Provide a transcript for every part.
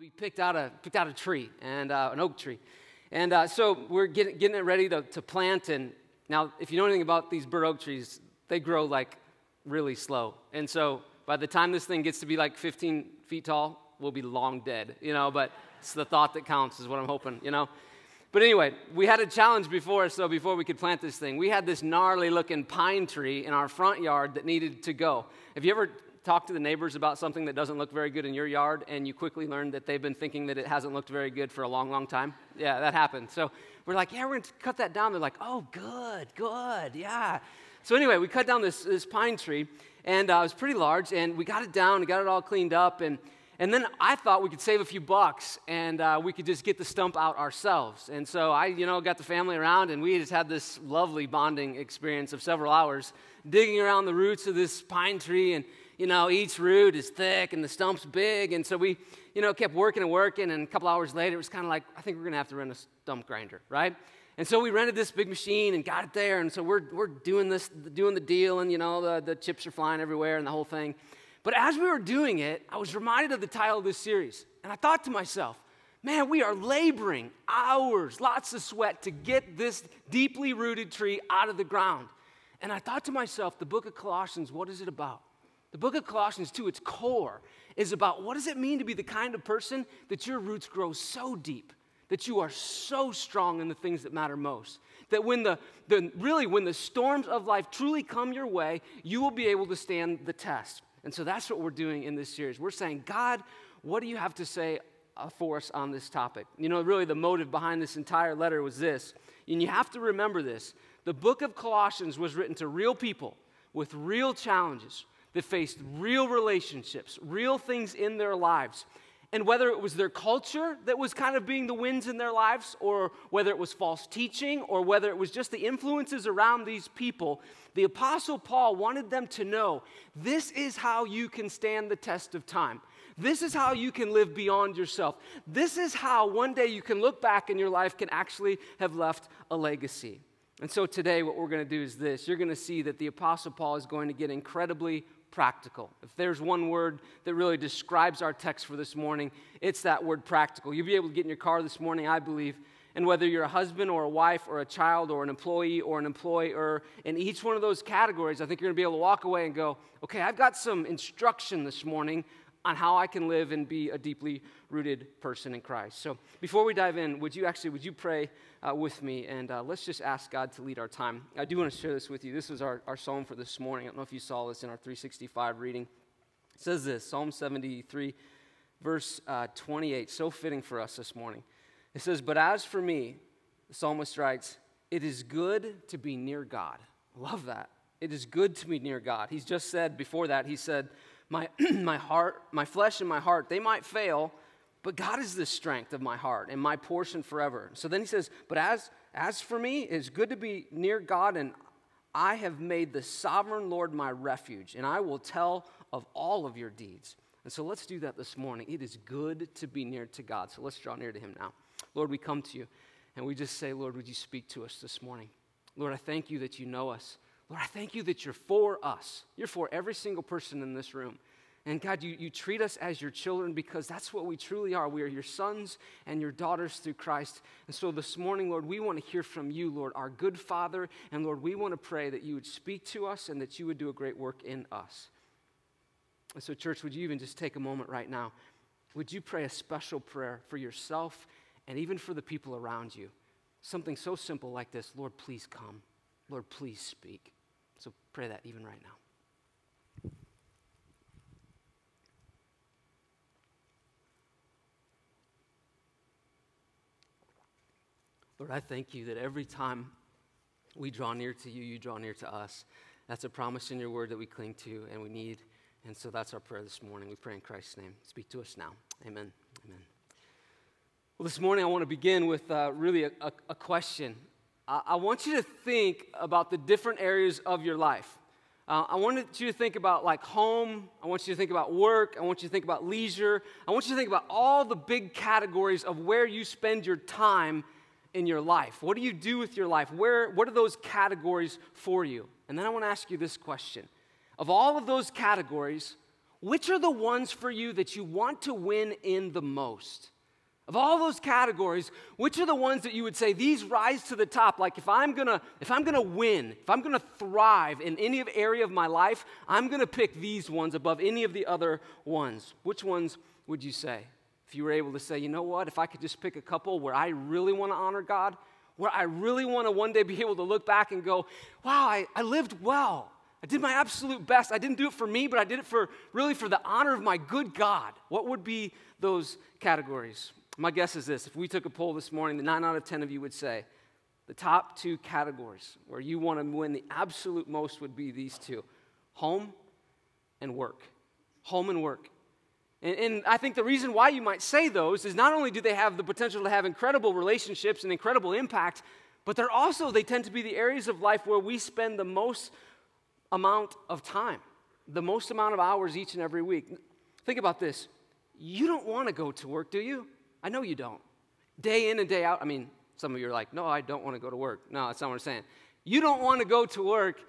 we picked out a, picked out a tree, and uh, an oak tree. And uh, so we're getting, getting it ready to, to plant. And now, if you know anything about these bur oak trees, they grow like really slow. And so by the time this thing gets to be like 15 feet tall, we'll be long dead, you know, but it's the thought that counts, is what I'm hoping, you know. But anyway, we had a challenge before us, so before we could plant this thing. We had this gnarly looking pine tree in our front yard that needed to go. Have you ever talk to the neighbors about something that doesn't look very good in your yard and you quickly learn that they've been thinking that it hasn't looked very good for a long, long time? Yeah, that happened. So we're like, yeah, we're going to cut that down. They're like, oh, good, good, yeah. So anyway, we cut down this, this pine tree and uh, it was pretty large and we got it down and got it all cleaned up and and then I thought we could save a few bucks and uh, we could just get the stump out ourselves. And so I, you know, got the family around and we just had this lovely bonding experience of several hours digging around the roots of this pine tree and, you know, each root is thick and the stump's big. And so we, you know, kept working and working. And a couple hours later, it was kind of like, I think we're going to have to rent a stump grinder, right? And so we rented this big machine and got it there. And so we're, we're doing this, doing the deal, and, you know, the, the chips are flying everywhere and the whole thing. But as we were doing it, I was reminded of the title of this series. And I thought to myself, man, we are laboring hours, lots of sweat to get this deeply rooted tree out of the ground. And I thought to myself, the book of Colossians, what is it about? The book of Colossians, to its core, is about what does it mean to be the kind of person that your roots grow so deep, that you are so strong in the things that matter most. That when the, the really, when the storms of life truly come your way, you will be able to stand the test. And so that's what we're doing in this series. We're saying, God, what do you have to say uh, for us on this topic? You know, really, the motive behind this entire letter was this. And you have to remember this the book of Colossians was written to real people with real challenges that faced real relationships, real things in their lives. And whether it was their culture that was kind of being the winds in their lives, or whether it was false teaching, or whether it was just the influences around these people, the Apostle Paul wanted them to know this is how you can stand the test of time. This is how you can live beyond yourself. This is how one day you can look back and your life can actually have left a legacy. And so today, what we're going to do is this you're going to see that the Apostle Paul is going to get incredibly practical. If there's one word that really describes our text for this morning, it's that word practical. You'll be able to get in your car this morning, I believe, and whether you're a husband or a wife or a child or an employee or an employer, in each one of those categories, I think you're going to be able to walk away and go, okay, I've got some instruction this morning on how I can live and be a deeply rooted person in Christ. So before we dive in, would you actually, would you pray uh, with me? And uh, let's just ask God to lead our time. I do want to share this with you. This was our, our psalm for this morning. I don't know if you saw this in our 365 reading. It says this, Psalm 73, verse uh, 28, so fitting for us this morning. It says, But as for me, the psalmist writes, it is good to be near God. Love that. It is good to be near God. He's just said before that, he said, my, my heart, my flesh and my heart, they might fail, but God is the strength of my heart and my portion forever. So then he says, But as, as for me, it's good to be near God, and I have made the sovereign Lord my refuge, and I will tell of all of your deeds. And so let's do that this morning. It is good to be near to God. So let's draw near to him now. Lord, we come to you, and we just say, Lord, would you speak to us this morning? Lord, I thank you that you know us. Lord, I thank you that you're for us. You're for every single person in this room. And God, you, you treat us as your children because that's what we truly are. We are your sons and your daughters through Christ. And so this morning, Lord, we want to hear from you, Lord, our good Father. And Lord, we want to pray that you would speak to us and that you would do a great work in us. And so, church, would you even just take a moment right now? Would you pray a special prayer for yourself and even for the people around you? Something so simple like this Lord, please come. Lord, please speak. So pray that even right now. Lord, I thank you that every time we draw near to you, you draw near to us. That's a promise in your word that we cling to and we need. And so that's our prayer this morning. We pray in Christ's name. Speak to us now. Amen. Amen. Well, this morning I want to begin with uh, really a, a, a question. I want you to think about the different areas of your life. Uh, I want you to think about like home. I want you to think about work. I want you to think about leisure. I want you to think about all the big categories of where you spend your time in your life. What do you do with your life? Where, what are those categories for you? And then I want to ask you this question Of all of those categories, which are the ones for you that you want to win in the most? Of all those categories, which are the ones that you would say these rise to the top? Like if I'm gonna, if I'm gonna win, if I'm gonna thrive in any area of my life, I'm gonna pick these ones above any of the other ones. Which ones would you say? If you were able to say, you know what, if I could just pick a couple where I really want to honor God, where I really want to one day be able to look back and go, wow, I, I lived well. I did my absolute best. I didn't do it for me, but I did it for really for the honor of my good God. What would be those categories? My guess is this if we took a poll this morning, the nine out of 10 of you would say the top two categories where you want to win the absolute most would be these two home and work. Home and work. And, and, I think the reason why you might say those is not only do they have the potential to have incredible relationships and incredible impact, but they're also, they tend to be the areas of life where we spend the most amount of time, the most amount of hours each and every week. Think about this. You don't want to go to work, do you? I know you don't. Day in and day out, I mean, some of you are like, no, I don't want to go to work. No, that's not what I'm saying. You don't want to go to work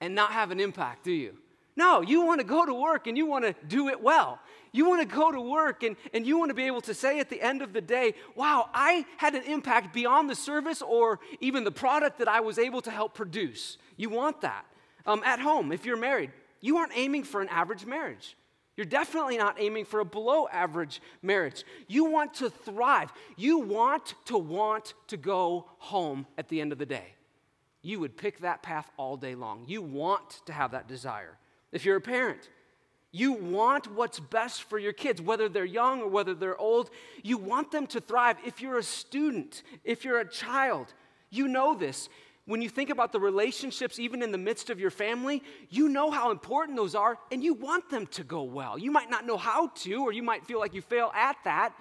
and not have an impact, do you? No, you want to go to work and you want to do it well. You want to go to work and, and you want to be able to say at the end of the day, wow, I had an impact beyond the service or even the product that I was able to help produce. You want that. Um, at home, if you're married, you aren't aiming for an average marriage. You're definitely not aiming for a below average marriage. You want to thrive. You want to want to go home at the end of the day. You would pick that path all day long. You want to have that desire. If you're a parent, you want what's best for your kids, whether they're young or whether they're old. You want them to thrive. If you're a student, if you're a child, you know this when you think about the relationships, even in the midst of your family, you know how important those are and you want them to go well. You might not know how to, or you might feel like you fail at that,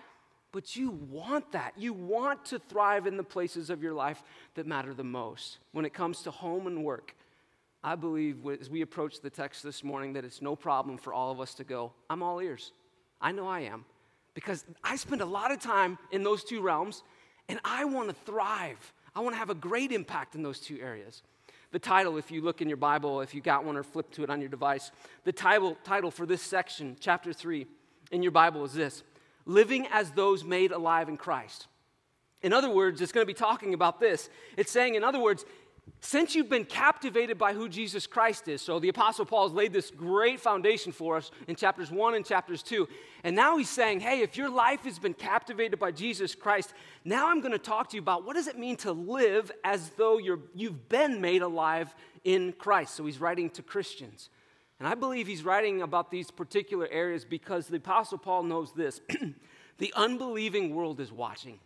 but you want that. You want to thrive in the places of your life that matter the most. When it comes to home and work, I believe as we approach the text this morning that it's no problem for all of us to go, I'm all ears. I know I am. Because I spend a lot of time in those two realms and I want to thrive. I want to have a great impact in those two areas. The title, if you look in your Bible, if you got one or flip to it on your device, the title, title for this section, chapter 3, in your Bible is this Living as Those Made Alive in Christ. In other words, it's going to be talking about this. It's saying, in other words, since you've been captivated by who Jesus Christ is, so the Apostle Paul has laid this great foundation for us in chapters 1 and chapters 2. And now he's saying, hey, if your life has been captivated by Jesus Christ, now I'm going to talk to you about what does it mean to live as though you're, you've been made alive in Christ. So he's writing to Christians. And I believe he's writing about these particular areas because the Apostle Paul knows this the unbelieving world is watching.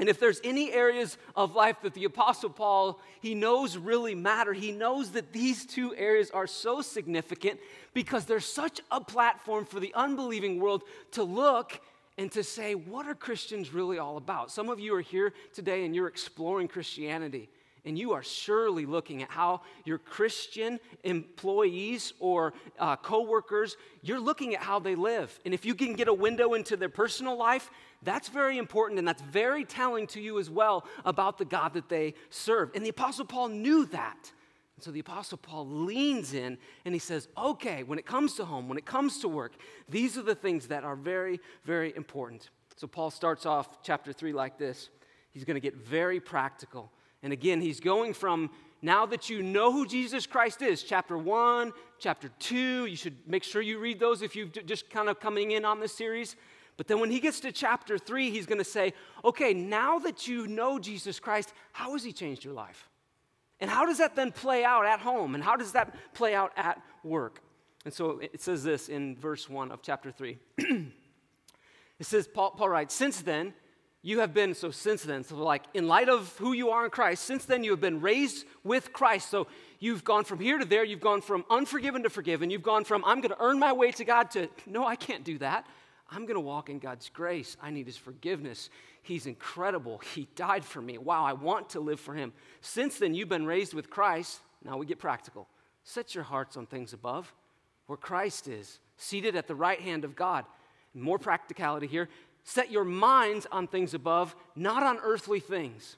And if there's any areas of life that the Apostle Paul, he knows really matter, he knows that these two areas are so significant because there's such a platform for the unbelieving world to look and to say, what are Christians really all about? Some of you are here today and you're exploring Christianity. And you are surely looking at how your Christian employees or uh, coworkers, you're looking at how they live. And if you can get a window into their personal life, that's very important and that's very telling to you as well about the God that they serve. And the Apostle Paul knew that. And so the Apostle Paul leans in and he says, okay, when it comes to home, when it comes to work, these are the things that are very, very important. So Paul starts off chapter 3 like this. He's going to get very practical. And again, he's going from now that you know who Jesus Christ is, chapter 1, chapter 2, you should make sure you read those if you're just kind of coming in on this series. But then when he gets to chapter 3, he's going to say, okay, now that you know Jesus Christ, how has he changed your life? And how does that then play out at home? And how does that play out at work? And so it says this in verse 1 of chapter 3. it says, Paul, Paul writes, Since then, you have been, so since then, so like in light of who you are in Christ, since then you have been raised with Christ. So you've gone from here to there, you've gone from unforgiven to forgiven, you've gone from I'm going to earn my way to God to no, I can't do that. I'm going to walk in God's grace. I need His forgiveness. He's incredible. He died for me. Wow, I want to live for Him. Since then, you've been raised with Christ. Now we get practical. Set your hearts on things above, where Christ is, seated at the right hand of God. More practicality here. Set your minds on things above, not on earthly things.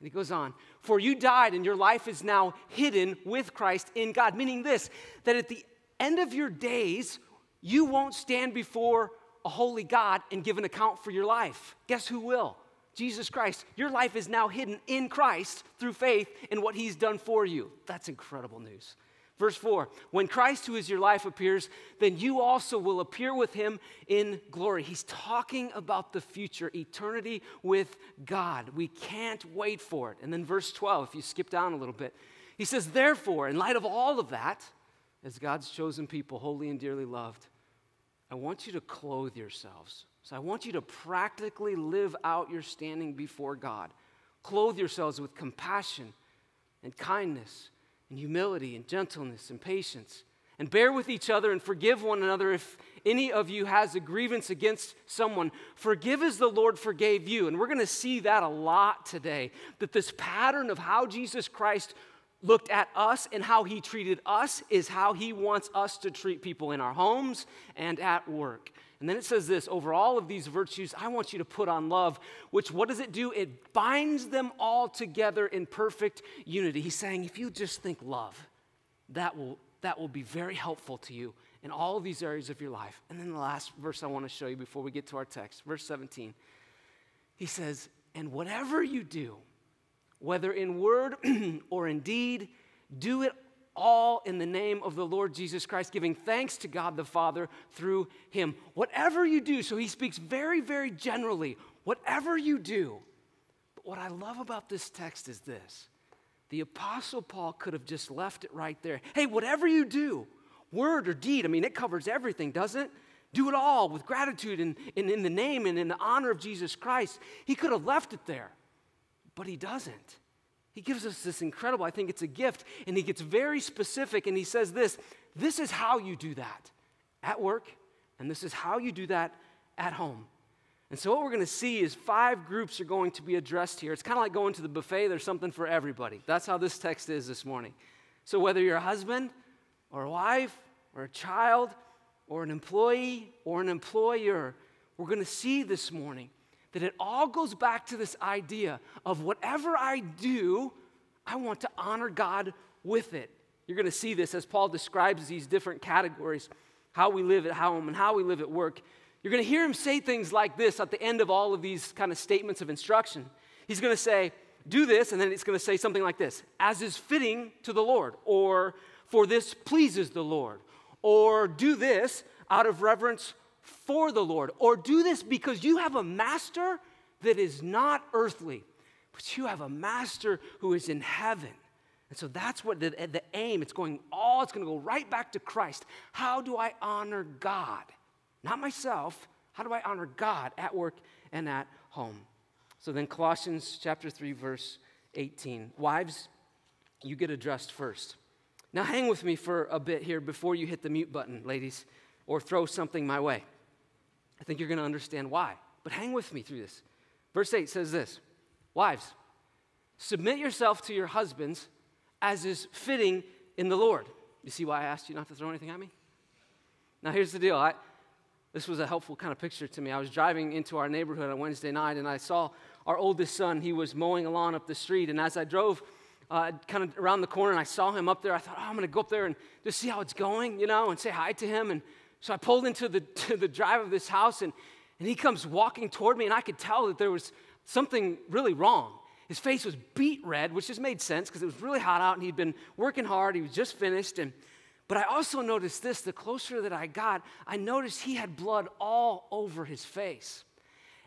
And he goes on, for you died and your life is now hidden with Christ in God. Meaning this, that at the end of your days, you won't stand before a holy God and give an account for your life. Guess who will? Jesus Christ. Your life is now hidden in Christ through faith in what he's done for you. That's incredible news. Verse 4 When Christ, who is your life, appears, then you also will appear with him in glory. He's talking about the future, eternity with God. We can't wait for it. And then verse 12, if you skip down a little bit, he says, Therefore, in light of all of that, as God's chosen people, holy and dearly loved, I want you to clothe yourselves. So I want you to practically live out your standing before God. Clothe yourselves with compassion and kindness and humility and gentleness and patience. And bear with each other and forgive one another if any of you has a grievance against someone. Forgive as the Lord forgave you. And we're going to see that a lot today. That this pattern of how Jesus Christ looked at us and how he treated us is how he wants us to treat people in our homes and at work. And then it says this over all of these virtues, I want you to put on love, which what does it do? It binds them all together in perfect unity. He's saying, if you just think love, that will, that will be very helpful to you in all of these areas of your life. And then the last verse I want to show you before we get to our text, verse 17. He says, And whatever you do, whether in word or in deed, do it all in the name of the Lord Jesus Christ, giving thanks to God the Father through him. Whatever you do, so he speaks very, very generally, whatever you do. But what I love about this text is this the Apostle Paul could have just left it right there. Hey, whatever you do, word or deed, I mean, it covers everything, doesn't it? Do it all with gratitude and, and in the name and in the honor of Jesus Christ. He could have left it there, but he doesn't. He gives us this incredible, I think it's a gift, and he gets very specific and he says this this is how you do that at work, and this is how you do that at home. And so, what we're going to see is five groups are going to be addressed here. It's kind of like going to the buffet, there's something for everybody. That's how this text is this morning. So, whether you're a husband or a wife or a child or an employee or an employer, we're going to see this morning that it all goes back to this idea of whatever I do, I want to honor God with it. You're going to see this as Paul describes these different categories how we live at home and how we live at work. You're going to hear him say things like this at the end of all of these kind of statements of instruction. He's going to say, Do this, and then it's going to say something like this as is fitting to the Lord, or for this pleases the Lord, or do this out of reverence for the Lord, or do this because you have a master that is not earthly, but you have a master who is in heaven. And so that's what the, the aim, it's going all, it's going to go right back to Christ. How do I honor God? Not myself. How do I honor God at work and at home? So then, Colossians chapter 3, verse 18. Wives, you get addressed first. Now, hang with me for a bit here before you hit the mute button, ladies, or throw something my way. I think you're going to understand why. But hang with me through this. Verse 8 says this Wives, submit yourself to your husbands as is fitting in the Lord. You see why I asked you not to throw anything at me? Now, here's the deal. I, this was a helpful kind of picture to me. I was driving into our neighborhood on Wednesday night, and I saw our oldest son. He was mowing a lawn up the street, and as I drove uh, kind of around the corner and I saw him up there, I thought, oh, I'm going to go up there and just see how it's going, you know, and say hi to him. And so I pulled into the, to the drive of this house, and, and he comes walking toward me, and I could tell that there was something really wrong. His face was beet red, which just made sense because it was really hot out, and he'd been working hard. He was just finished. And, but I also noticed this the closer that I got, I noticed he had blood all over his face.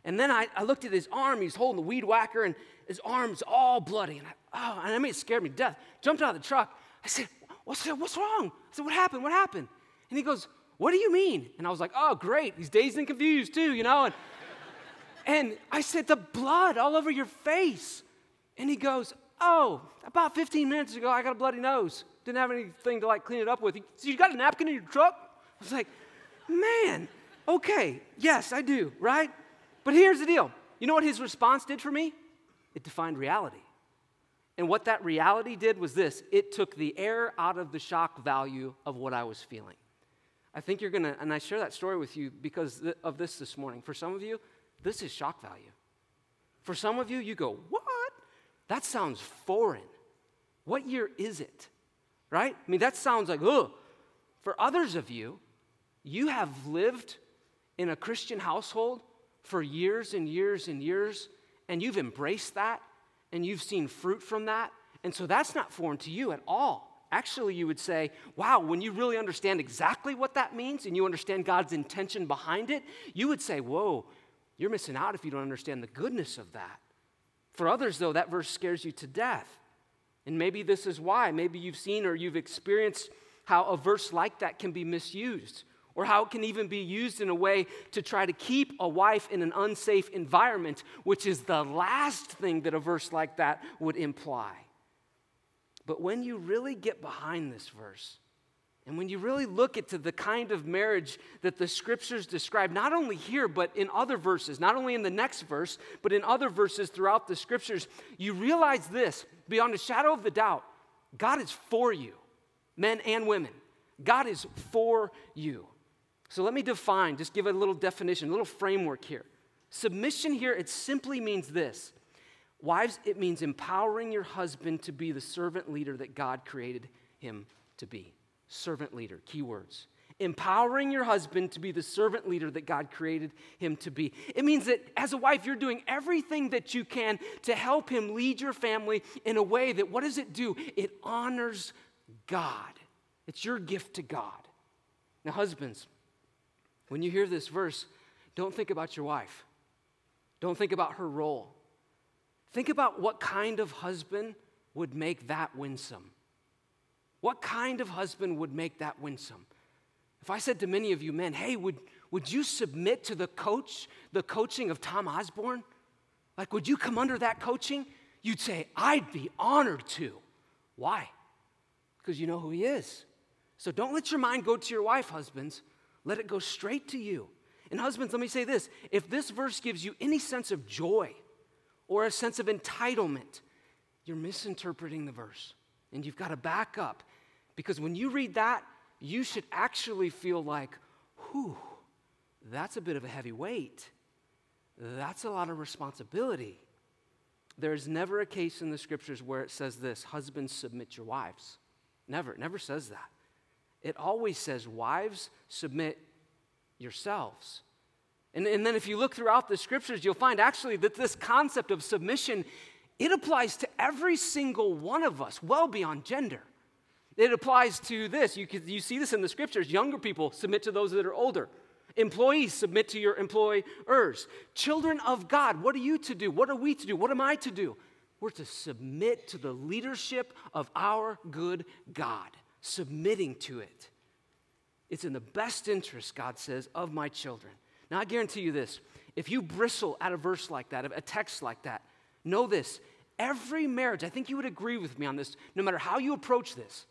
And then I, I looked at his arm. He's holding the weed whacker, and his arm's all bloody. And I, oh, and I mean, it scared me to death. Jumped out of the truck. I said, what's, what's wrong? I said, What happened? What happened? And he goes, what do you mean? And I was like, Oh, great. He's dazed and confused too, you know? And, and I said, The blood all over your face. And he goes, Oh, about 15 minutes ago, I got a bloody nose. Didn't have anything to like clean it up with. So you got a napkin in your truck? I was like, Man, okay, yes, I do, right? But here's the deal. You know what his response did for me? It defined reality. And what that reality did was this it took the air out of the shock value of what I was feeling. I think you're going to, and I share that story with you because of this this morning. For some of you, this is shock value. For some of you, you go, What? That sounds foreign. What year is it? Right? I mean, that sounds like, ugh. For others of you, you have lived in a Christian household for years and years and years, and you've embraced that, and you've seen fruit from that, and so that's not foreign to you at all. Actually, you would say, wow, when you really understand exactly what that means and you understand God's intention behind it, you would say, whoa, you're missing out if you don't understand the goodness of that. For others, though, that verse scares you to death. And maybe this is why. Maybe you've seen or you've experienced how a verse like that can be misused, or how it can even be used in a way to try to keep a wife in an unsafe environment, which is the last thing that a verse like that would imply. But when you really get behind this verse, and when you really look into the kind of marriage that the scriptures describe, not only here, but in other verses, not only in the next verse, but in other verses throughout the scriptures, you realize this beyond a shadow of the doubt God is for you, men and women. God is for you. So let me define, just give a little definition, a little framework here. Submission here, it simply means this Wives, it means empowering your husband to be the servant leader that God created him to be servant leader, keywords. Empowering your husband to be the servant leader that God created him to be. It means that as a wife, you're doing everything that you can to help him lead your family in a way that, what does it do? It honors God. It's your gift to God. Now, husbands, when you hear this verse, don't think about your wife, don't think about her role. Think about what kind of husband would make that winsome. What kind of husband would make that winsome? If I said to many of you men, hey, would, would you submit to the coach, the coaching of Tom Osborne? Like, would you come under that coaching? You'd say, I'd be honored to. Why? Because you know who he is. So don't let your mind go to your wife, husbands. Let it go straight to you. And, husbands, let me say this if this verse gives you any sense of joy or a sense of entitlement, you're misinterpreting the verse. And you've got to back up because when you read that, you should actually feel like, whew, that's a bit of a heavy weight. That's a lot of responsibility. There's never a case in the scriptures where it says this husbands, submit your wives. Never, it never says that. It always says, wives, submit yourselves. And, and then if you look throughout the scriptures, you'll find actually that this concept of submission, it applies to every single one of us, well beyond gender. It applies to this. You, you see this in the scriptures. Younger people submit to those that are older. Employees submit to your employers. Children of God, what are you to do? What are we to do? What am I to do? We're to submit to the leadership of our good God, submitting to it. It's in the best interest, God says, of my children. Now, I guarantee you this if you bristle at a verse like that, a text like that, know this every marriage, I think you would agree with me on this, no matter how you approach this,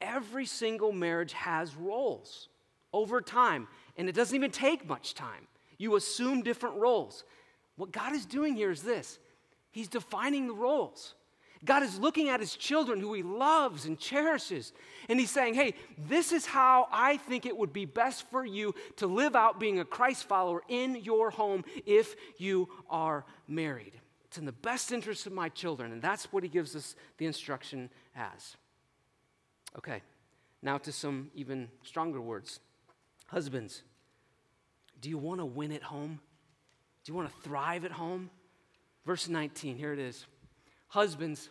every single marriage has roles over time, and it doesn't even take much time. You assume different roles. What God is doing here is this He's defining the roles. God is looking at his children who he loves and cherishes, and he's saying, Hey, this is how I think it would be best for you to live out being a Christ follower in your home if you are married. It's in the best interest of my children, and that's what he gives us the instruction as. Okay, now to some even stronger words. Husbands, do you want to win at home? Do you want to thrive at home? Verse 19, here it is. Husbands,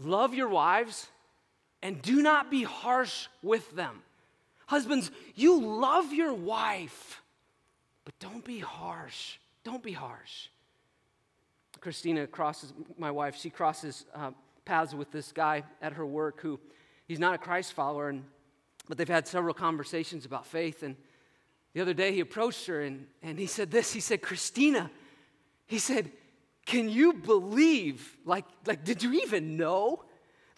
love your wives and do not be harsh with them. Husbands, you love your wife, but don't be harsh. Don't be harsh. Christina crosses, my wife, she crosses uh, paths with this guy at her work who he's not a Christ follower, and, but they've had several conversations about faith. And the other day he approached her and, and he said this He said, Christina, he said, can you believe, like, like, did you even know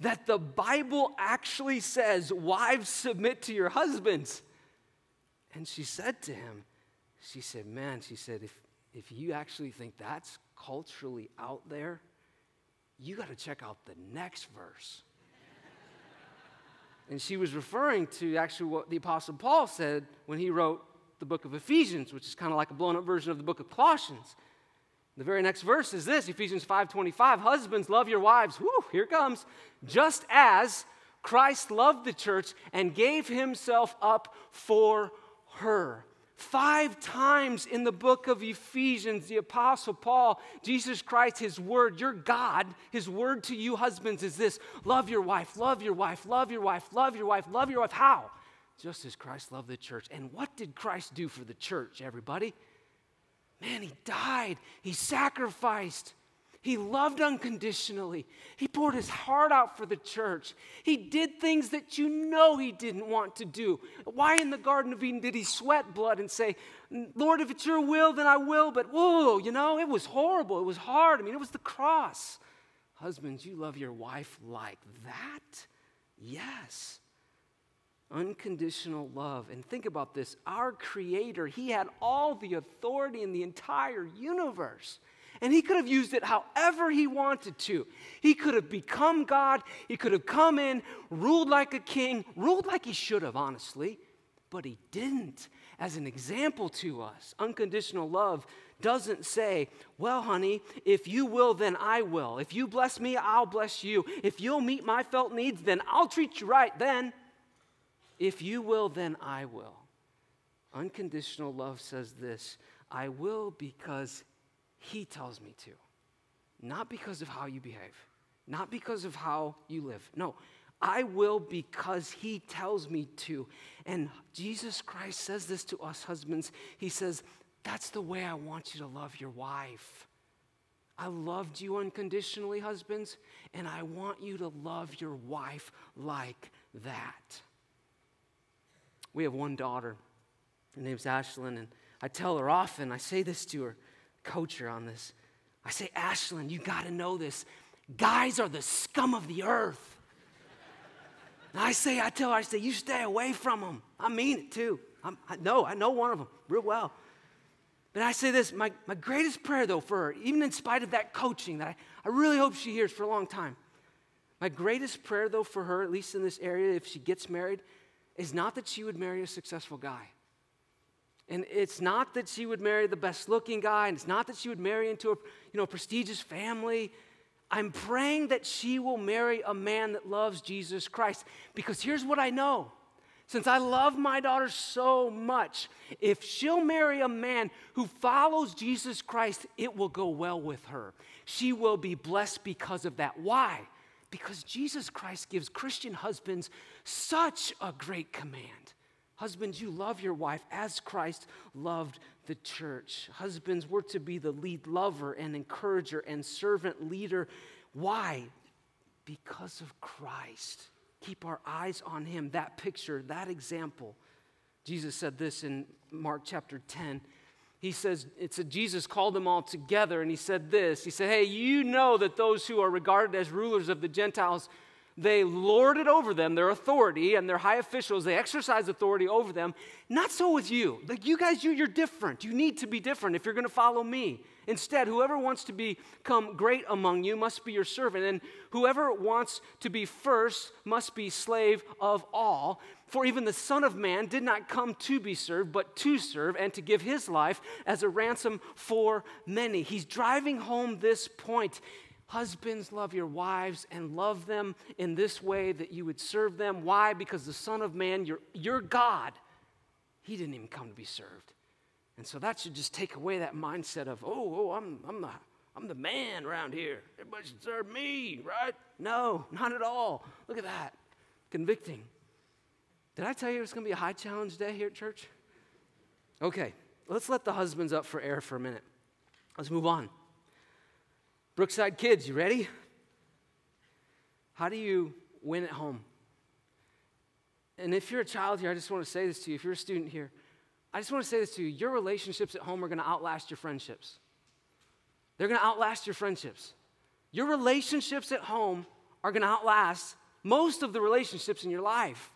that the Bible actually says, wives submit to your husbands? And she said to him, she said, man, she said, if, if you actually think that's culturally out there, you got to check out the next verse. and she was referring to actually what the Apostle Paul said when he wrote the book of Ephesians, which is kind of like a blown up version of the book of Colossians. The very next verse is this Ephesians 5:25 Husbands love your wives. Whoo, here comes. Just as Christ loved the church and gave himself up for her. Five times in the book of Ephesians, the Apostle Paul, Jesus Christ, his word, your God, his word to you, husbands, is this love your wife, love your wife, love your wife, love your wife, love your wife. How? Just as Christ loved the church. And what did Christ do for the church, everybody? Man, he died, he sacrificed. He loved unconditionally. He poured his heart out for the church. He did things that you know he didn't want to do. Why in the Garden of Eden did he sweat blood and say, Lord, if it's your will, then I will? But whoa, you know, it was horrible. It was hard. I mean, it was the cross. Husbands, you love your wife like that? Yes. Unconditional love. And think about this our Creator, He had all the authority in the entire universe. And he could have used it however he wanted to. He could have become God. He could have come in, ruled like a king, ruled like he should have, honestly. But he didn't. As an example to us, unconditional love doesn't say, Well, honey, if you will, then I will. If you bless me, I'll bless you. If you'll meet my felt needs, then I'll treat you right then. If you will, then I will. Unconditional love says this I will because he tells me to. Not because of how you behave, not because of how you live. No, I will because He tells me to. And Jesus Christ says this to us husbands. He says, That's the way I want you to love your wife. I loved you unconditionally, husbands, and I want you to love your wife like that. We have one daughter. Her name's Ashlyn, and I tell her often, I say this to her coach her on this. I say, Ashlyn, you got to know this. Guys are the scum of the earth. And I say, I tell her, I say, you stay away from them. I mean it too. I'm, i know, I know one of them real well. But I say this my, my greatest prayer, though, for her, even in spite of that coaching that I, I really hope she hears for a long time, my greatest prayer, though, for her, at least in this area, if she gets married, is not that she would marry a successful guy. And it's not that she would marry the best looking guy, and it's not that she would marry into a you know, prestigious family. I'm praying that she will marry a man that loves Jesus Christ. Because here's what I know. Since I love my daughter so much, if she'll marry a man who follows Jesus Christ, it will go well with her. She will be blessed because of that. Why? Because Jesus Christ gives Christian husbands such a great command. Husbands, you love your wife as Christ loved the church. Husbands, we're to be the lead lover and encourager and servant leader. Why? Because of Christ. Keep our eyes on him, that picture, that example. Jesus said this in Mark chapter 10. He says, it's a Jesus called them all together, and he said this. He said, Hey, you know that those who are regarded as rulers of the Gentiles they lord it over them, their authority and their high officials, they exercise authority over them. Not so with you. Like you guys, you, you're different. You need to be different if you're going to follow me. Instead, whoever wants to become great among you must be your servant, and whoever wants to be first must be slave of all. For even the Son of Man did not come to be served, but to serve and to give his life as a ransom for many. He's driving home this point. Husbands, love your wives and love them in this way that you would serve them. Why? Because the Son of Man, your, your God, he didn't even come to be served. And so that should just take away that mindset of, oh, oh I'm, I'm, the, I'm the man around here. Everybody should serve me, right? No, not at all. Look at that. Convicting. Did I tell you it's going to be a high challenge day here at church? Okay, let's let the husbands up for air for a minute. Let's move on. Brookside kids, you ready? How do you win at home? And if you're a child here, I just want to say this to you. If you're a student here, I just want to say this to you. Your relationships at home are going to outlast your friendships. They're going to outlast your friendships. Your relationships at home are going to outlast most of the relationships in your life.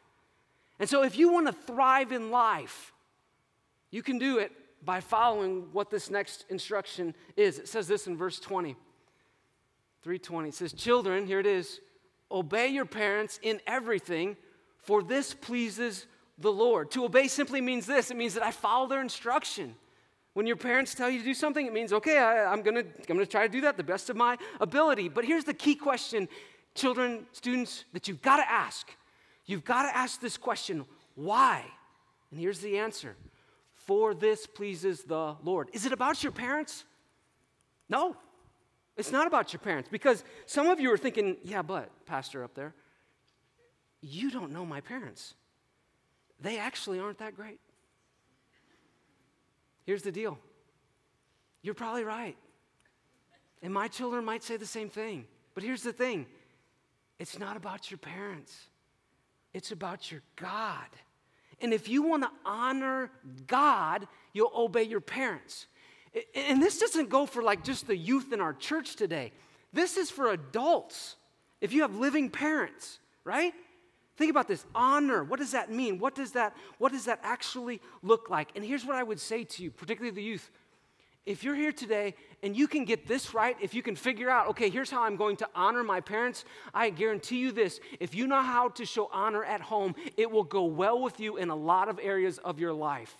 And so, if you want to thrive in life, you can do it by following what this next instruction is. It says this in verse 20. 320 it says children here it is obey your parents in everything for this pleases the lord to obey simply means this it means that i follow their instruction when your parents tell you to do something it means okay I, am gonna i'm gonna try to do that the best of my ability but here's the key question children students that you've got to ask You've got to ask this question why? And here's the answer For this pleases the Lord. Is it about your parents? No, it's not about your parents because some of you are thinking, yeah, but, Pastor up there, you don't know my parents. They actually aren't that great. Here's the deal you're probably right. And my children might say the same thing. But here's the thing it's not about your parents, it's about your God. And if you want to honor God, you'll obey your parents. And this doesn't go for like just the youth in our church today. This is for adults. If you have living parents, right? Think about this honor. What does that mean? What does that, what does that actually look like? And here's what I would say to you, particularly the youth. If you're here today and you can get this right, if you can figure out, okay, here's how I'm going to honor my parents, I guarantee you this if you know how to show honor at home, it will go well with you in a lot of areas of your life.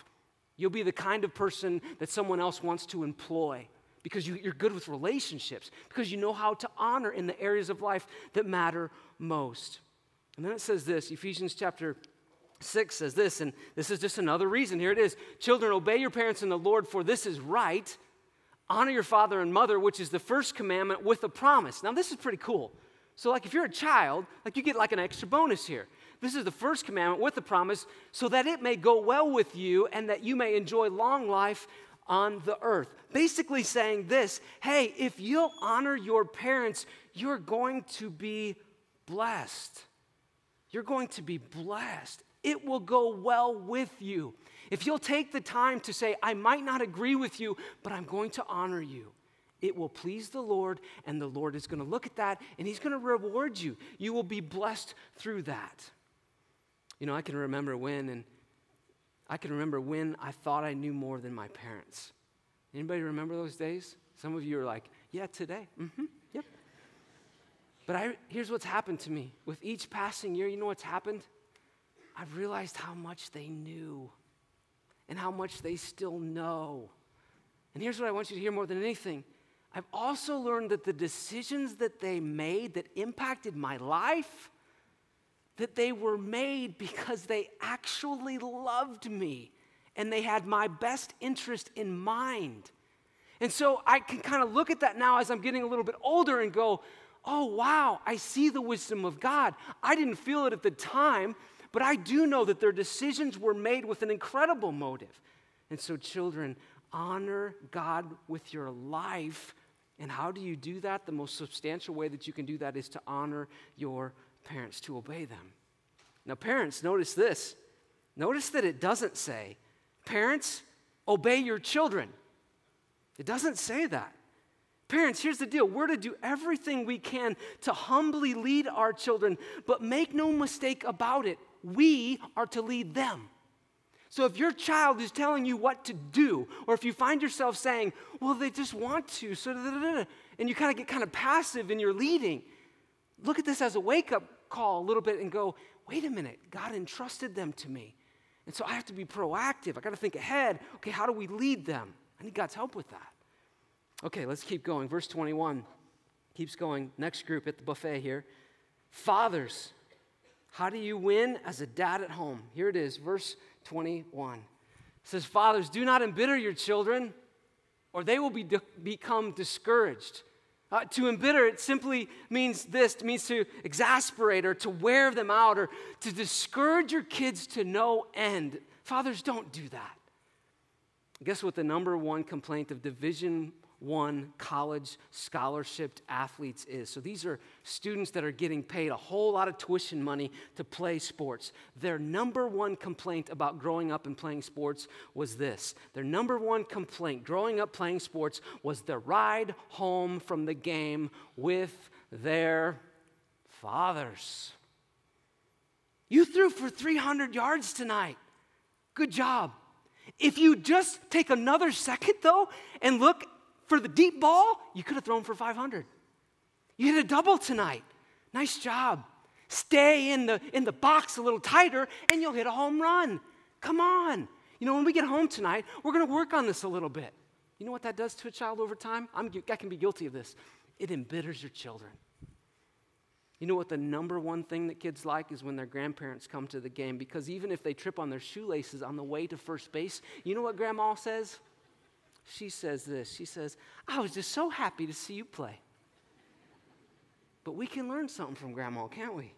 You'll be the kind of person that someone else wants to employ because you, are good with relationships, because you know how to honor in the areas of life that matter most. And then it says this Ephesians chapter 6 says this, and this is just another reason. Here it is Children, obey your parents in the Lord, for this is right. Honor your father and mother, which is the first commandment with a promise. Now, this is pretty cool. So, like, if you're a child, like, you get like an extra bonus here. This is the first commandment with the promise, so that it may go well with you and that you may enjoy long life on the earth. Basically, saying this hey, if you'll honor your parents, you're going to be blessed. You're going to be blessed it will go well with you. If you'll take the time to say, I might not agree with you, but I'm going to honor you, it will please the Lord, and the Lord is going to look at that and He's going to reward you. You will be blessed through that. You know, I can remember when, and I can remember when I thought I knew more than my parents. Anybody remember those days? Some of you are like, yeah, today. Mm-hmm. Yep. But I, here's what's happened to me. With each passing year, you know what's happened? I've realized how much they knew and how much they still know. And here's what I want you to hear more than anything I've also learned that the decisions that they made that impacted my life, that they were made because they actually loved me and they had my best interest in mind. And so I can kind of look at that now as I'm getting a little bit older and go, oh, wow, I see the wisdom of God. I didn't feel it at the time, but I do know that their decisions were made with an incredible motive. And so, children, honor God with your life. And how do you do that? The most substantial way that you can do that is to honor your parents, to obey them. Now, parents, notice this. Notice that it doesn't say, parents, obey your children. It doesn't say that. Parents, here's the deal. We're to do everything we can to humbly lead our children, but make no mistake about it we are to lead them. So if your child is telling you what to do, or if you find yourself saying, well, they just want to, so and you kind of get kind of passive in your leading, look at this as a wake up call a little bit and go, wait a minute, God entrusted them to me. And so I have to be proactive. I got to think ahead. Okay, how do we lead them? I need God's help with that. Okay, let's keep going. Verse 21 keeps going. Next group at the buffet here. Fathers, how do you win as a dad at home? Here it is, verse 21. It says, Fathers, do not embitter your children, or they will be become discouraged. Uh, to embitter, it simply means this it means to exasperate or to wear them out or to discourage your kids to no end. Fathers, don't do that. Guess what the number one complaint of Division one college scholarship athletes is. So these are students that are getting paid a whole lot of tuition money to play sports. Their number one complaint about growing up and playing sports was this. Their number one complaint growing up playing sports was the ride home from the game with their fathers. You threw for 300 yards tonight. Good job. If you just take another second, though, and look for the deep ball, you could have thrown for 500. You hit a double tonight. Nice job. Stay in the, in the box a little tighter and you'll hit a home run. Come on. You know, when we get home tonight, we're going to work on this a little bit. You know what that does to a child over time? I'm, I can be guilty of this. It embitters your children. You know what the number one thing that kids like is when their grandparents come to the game because even if they trip on their shoelaces on the way to first base, you know what grandma says? She says this. She says, I was just so happy to see you play. But we can learn something from grandma, can't we?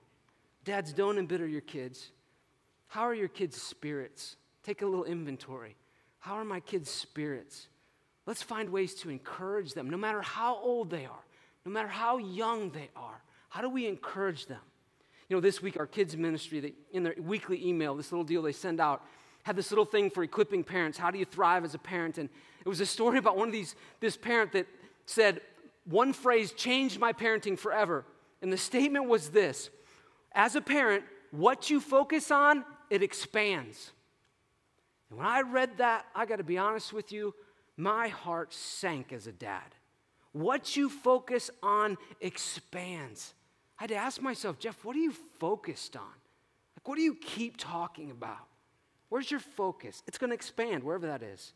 Dads, don't embitter your kids. How are your kids' spirits? Take a little inventory. How are my kids' spirits? Let's find ways to encourage them, no matter how old they are, no matter how young they are. How do we encourage them? You know, this week, our kids' ministry, they, in their weekly email, this little deal they send out, had this little thing for equipping parents. How do you thrive as a parent? And it was a story about one of these, this parent that said, one phrase changed my parenting forever. And the statement was this As a parent, what you focus on, it expands. And when I read that, I got to be honest with you, my heart sank as a dad. What you focus on expands. I had to ask myself, Jeff, what are you focused on? Like, what do you keep talking about? Where's your focus? It's going to expand wherever that is.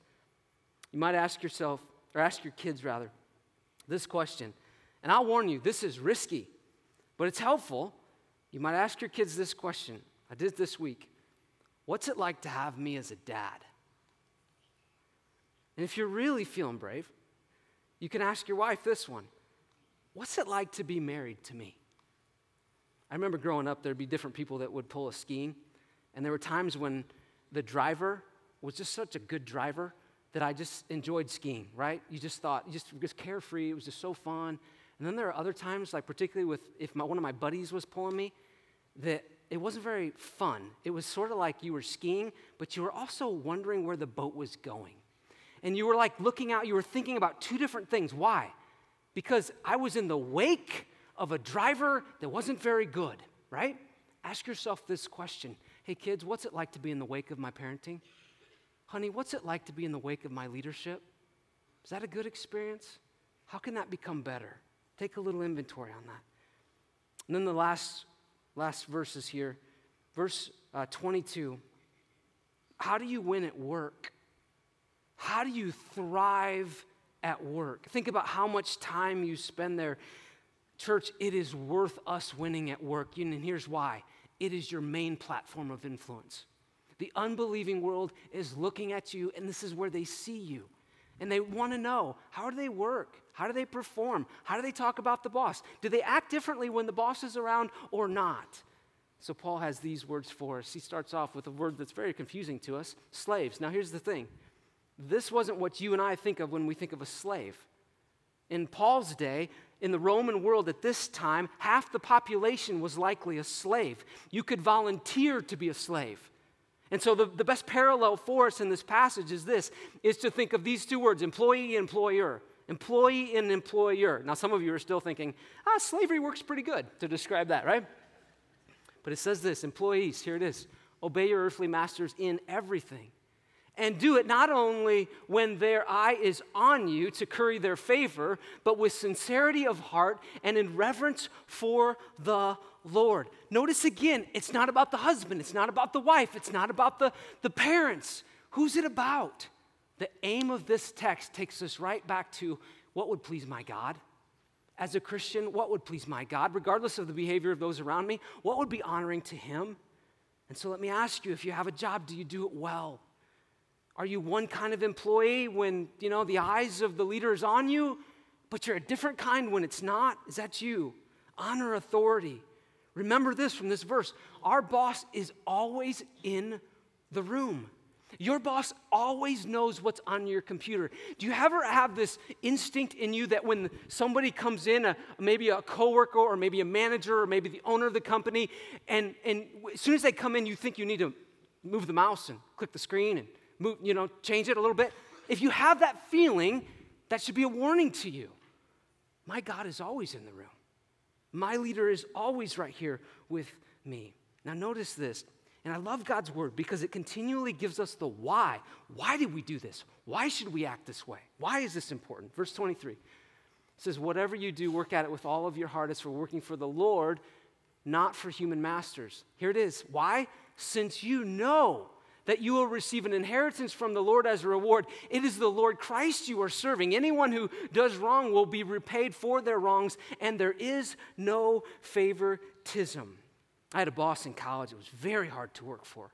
You might ask yourself, or ask your kids rather, this question. And I'll warn you, this is risky, but it's helpful. You might ask your kids this question. I did this week. What's it like to have me as a dad? And if you're really feeling brave, you can ask your wife this one What's it like to be married to me? I remember growing up, there'd be different people that would pull a skiing, and there were times when the driver was just such a good driver that I just enjoyed skiing, right? You just thought, you just, just carefree, it was just so fun. And then there are other times, like particularly with if my, one of my buddies was pulling me, that it wasn't very fun. It was sort of like you were skiing, but you were also wondering where the boat was going and you were like looking out, you were thinking about two different things. Why? Because I was in the wake of a driver that wasn't very good, right? Ask yourself this question Hey, kids, what's it like to be in the wake of my parenting? Honey, what's it like to be in the wake of my leadership? Is that a good experience? How can that become better? Take a little inventory on that. And then the last, last verses here, verse uh, 22. How do you win at work? How do you thrive at work? Think about how much time you spend there. Church, it is worth us winning at work. And here's why it is your main platform of influence. The unbelieving world is looking at you, and this is where they see you. And they want to know how do they work? How do they perform? How do they talk about the boss? Do they act differently when the boss is around or not? So, Paul has these words for us. He starts off with a word that's very confusing to us slaves. Now, here's the thing this wasn't what you and I think of when we think of a slave. In Paul's day, in the Roman world at this time, half the population was likely a slave. You could volunteer to be a slave. And so the, the best parallel for us in this passage is this is to think of these two words, employee and employer. Employee and employer. Now, some of you are still thinking, ah, slavery works pretty good to describe that, right? But it says this employees, here it is obey your earthly masters in everything and do it not only when their eye is on you to curry their favor, but with sincerity of heart and in reverence for the Lord. Notice again, it's not about the husband, it's not about the wife, it's not about the, the parents. Who's it about? The aim of this text takes us right back to what would please my God? As a Christian, what would please my God, regardless of the behavior of those around me? What would be honoring to Him? And so let me ask you if you have a job, do you do it well? Are you one kind of employee when, you know, the eyes of the leader is on you, but you're a different kind when it's not? Is that you? Honor authority. Remember this from this verse our boss is always in the room. Your boss always knows what's on your computer. Do you ever have this instinct in you that when somebody comes in, a, maybe a coworker or maybe a manager or maybe the owner of the company, and, and as soon as they come in, you think you need to move the mouse and click the screen and move, you know, change it a little bit. If you have that feeling, that should be a warning to you. My God is always in the room. My leader is always right here with me. Now, notice this, and I love God's word because it continually gives us the why. Why did we do this? Why should we act this way? Why is this important? Verse 23 says, Whatever you do, work at it with all of your heart as for working for the Lord, not for human masters. Here it is. Why? Since you know that you will receive an inheritance from the Lord as a reward. It is the Lord Christ you are serving. Anyone who does wrong will be repaid for their wrongs, and there is no favoritism. I had a boss in college, it was very hard to work for.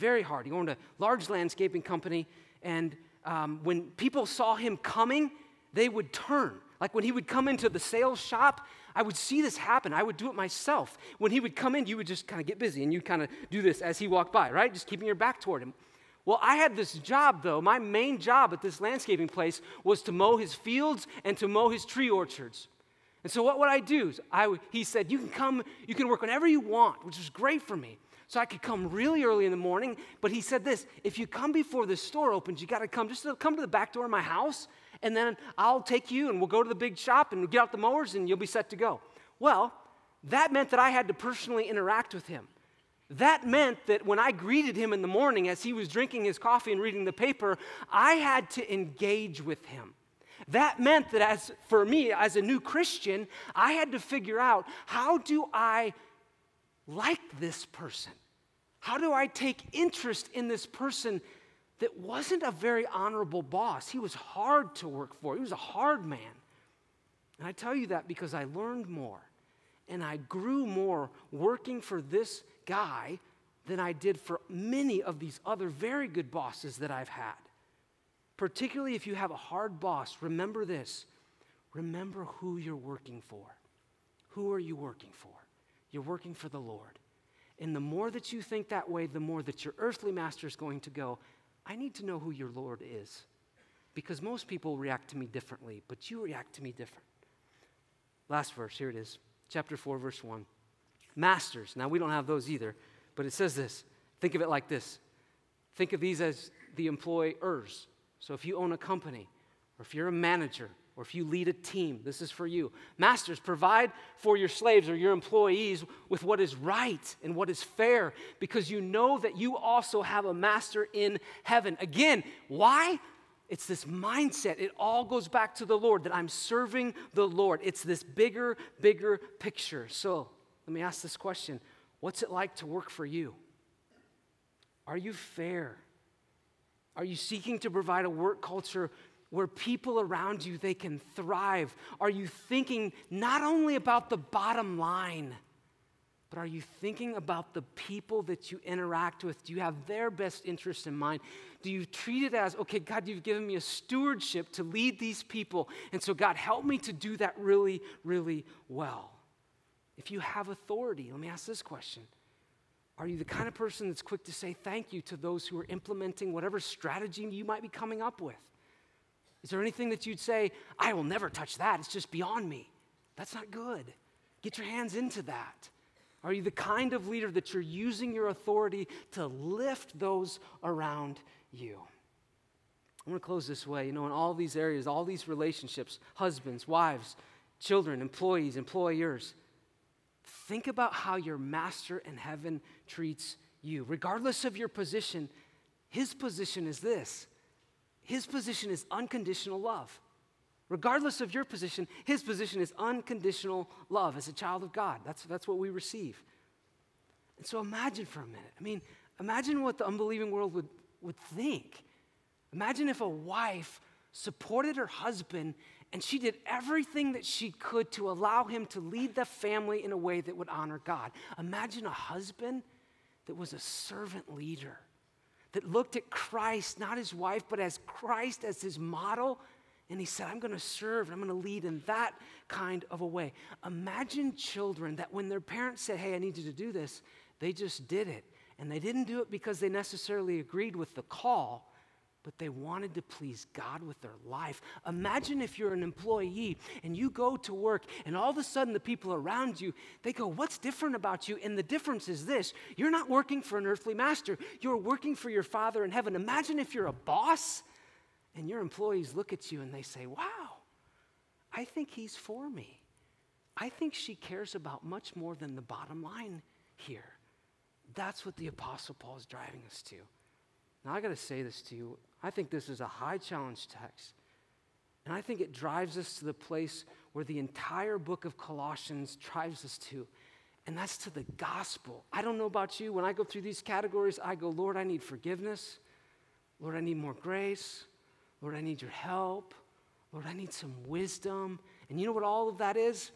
Very hard. He owned a large landscaping company, and um, when people saw him coming, they would turn. Like when he would come into the sales shop, I would see this happen. I would do it myself. When he would come in, you would just kind of get busy and you'd kind of do this as he walked by, right? Just keeping your back toward him. Well, I had this job though. My main job at this landscaping place was to mow his fields and to mow his tree orchards. And so what would I do? I, he said, You can come, you can work whenever you want, which was great for me. So I could come really early in the morning. But he said this if you come before the store opens, you got to come, just to come to the back door of my house, and then I'll take you and we'll go to the big shop and we'll get out the mowers and you'll be set to go. Well, that meant that I had to personally interact with him. That meant that when I greeted him in the morning as he was drinking his coffee and reading the paper, I had to engage with him. That meant that as for me as a new Christian, I had to figure out how do I like this person? How do I take interest in this person that wasn't a very honorable boss? He was hard to work for, he was a hard man. And I tell you that because I learned more and I grew more working for this guy than I did for many of these other very good bosses that I've had. Particularly if you have a hard boss, remember this remember who you're working for. Who are you working for? You're working for the Lord. And the more that you think that way, the more that your earthly master is going to go, I need to know who your Lord is. Because most people react to me differently, but you react to me different. Last verse, here it is, chapter 4, verse 1. Masters. Now, we don't have those either, but it says this. Think of it like this think of these as the employers. So if you own a company, or if you're a manager, or if you lead a team, this is for you. Masters, provide for your slaves or your employees with what is right and what is fair because you know that you also have a master in heaven. Again, why? It's this mindset. It all goes back to the Lord that I'm serving the Lord. It's this bigger, bigger picture. So let me ask this question What's it like to work for you? Are you fair? Are you seeking to provide a work culture where people around you they can thrive? Are you thinking not only about the bottom line? But are you thinking about the people that you interact with? Do you have their best interest in mind? Do you treat it as, okay, God, you've given me a stewardship to lead these people. And so, God, help me to do that really, really well. If you have authority, let me ask this question Are you the kind of person that's quick to say thank you to those who are implementing whatever strategy you might be coming up with? Is there anything that you'd say, I will never touch that? It's just beyond me. That's not good. Get your hands into that. Are you the kind of leader that you're using your authority to lift those around you? I want to close this way. You know, in all these areas, all these relationships husbands, wives, children, employees, employers think about how your master in heaven treats you. Regardless of your position, his position is this his position is unconditional love. Regardless of your position, his position is unconditional love as a child of God. That's, that's what we receive. And so imagine for a minute. I mean, imagine what the unbelieving world would, would think. Imagine if a wife supported her husband and she did everything that she could to allow him to lead the family in a way that would honor God. Imagine a husband that was a servant leader, that looked at Christ, not his wife, but as Christ as his model and he said, I'm going to serve and I'm going to lead in that kind of a way. Imagine children that when their parents said, Hey, I need you to do this, they just did it. And they didn't do it because they necessarily agreed with the call, but they wanted to please God with their life. Imagine if you're an employee and you go to work and all of a sudden the people around you, they go, What's different about you? And the difference is this you're not working for an earthly master, you're working for your Father in heaven. Imagine if you're a boss and your employees look at you and they say, Wow, I think he's for me. I think she cares about much more than the bottom line here. That's what the Apostle Paul is driving us to. Now, I got to say this to you. I think this is a high challenge text. And I think it drives us to the place where the entire book of Colossians drives us to. And that's to the gospel. I don't know about you. When I go through these categories, I go, Lord, I need forgiveness. Lord, I need more grace. Lord, I need your help. Lord, I need some wisdom. And you know what all of that is?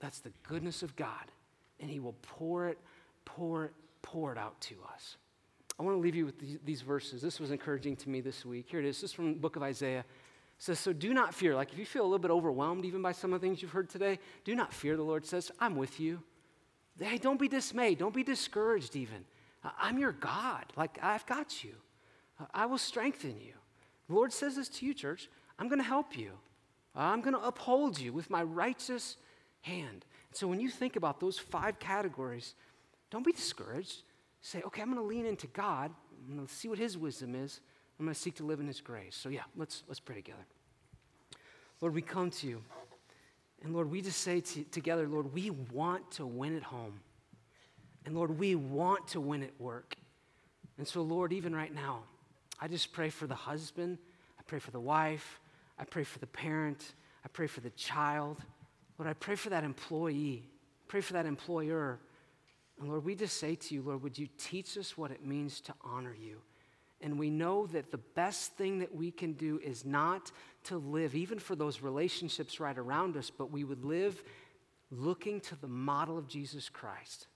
That's the goodness of God. And He will pour it, pour it, pour it out to us. I want to leave you with these, verses. This was encouraging to me this week. Here it is. This is from the book of Isaiah. It says, So do not fear. Like if you feel a little bit overwhelmed even by some of the things you've heard today, do not fear, the Lord says. I'm with you. Hey, don't be dismayed. Don't be discouraged, even. I'm your God. Like, I've got you. I will strengthen you. The Lord says this to you, church. I'm going to help you. I'm going to uphold you with my righteous hand. So when you think about those five categories, don't be discouraged. Say, okay, I'm going to lean into God. To see what His wisdom is. I'm going to seek to live in His grace. So yeah, let's let's pray together. Lord, we come to you. And Lord, we just say to, together, Lord, we want to win at home. And Lord, we want to win at work. And so, Lord, even right now, I just pray for the husband, I pray for the wife, I pray for the parent, I pray for the child. Lord, I pray for that employee, pray for that employer. And Lord, we just say to you, Lord, would you teach us what it means to honor you? And we know that the best thing that we can do is not to live, even for those relationships right around us, but we would live looking to the model of Jesus Christ.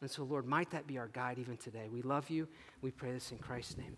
And so, Lord, might that be our guide even today. We love you. We pray this in Christ's name.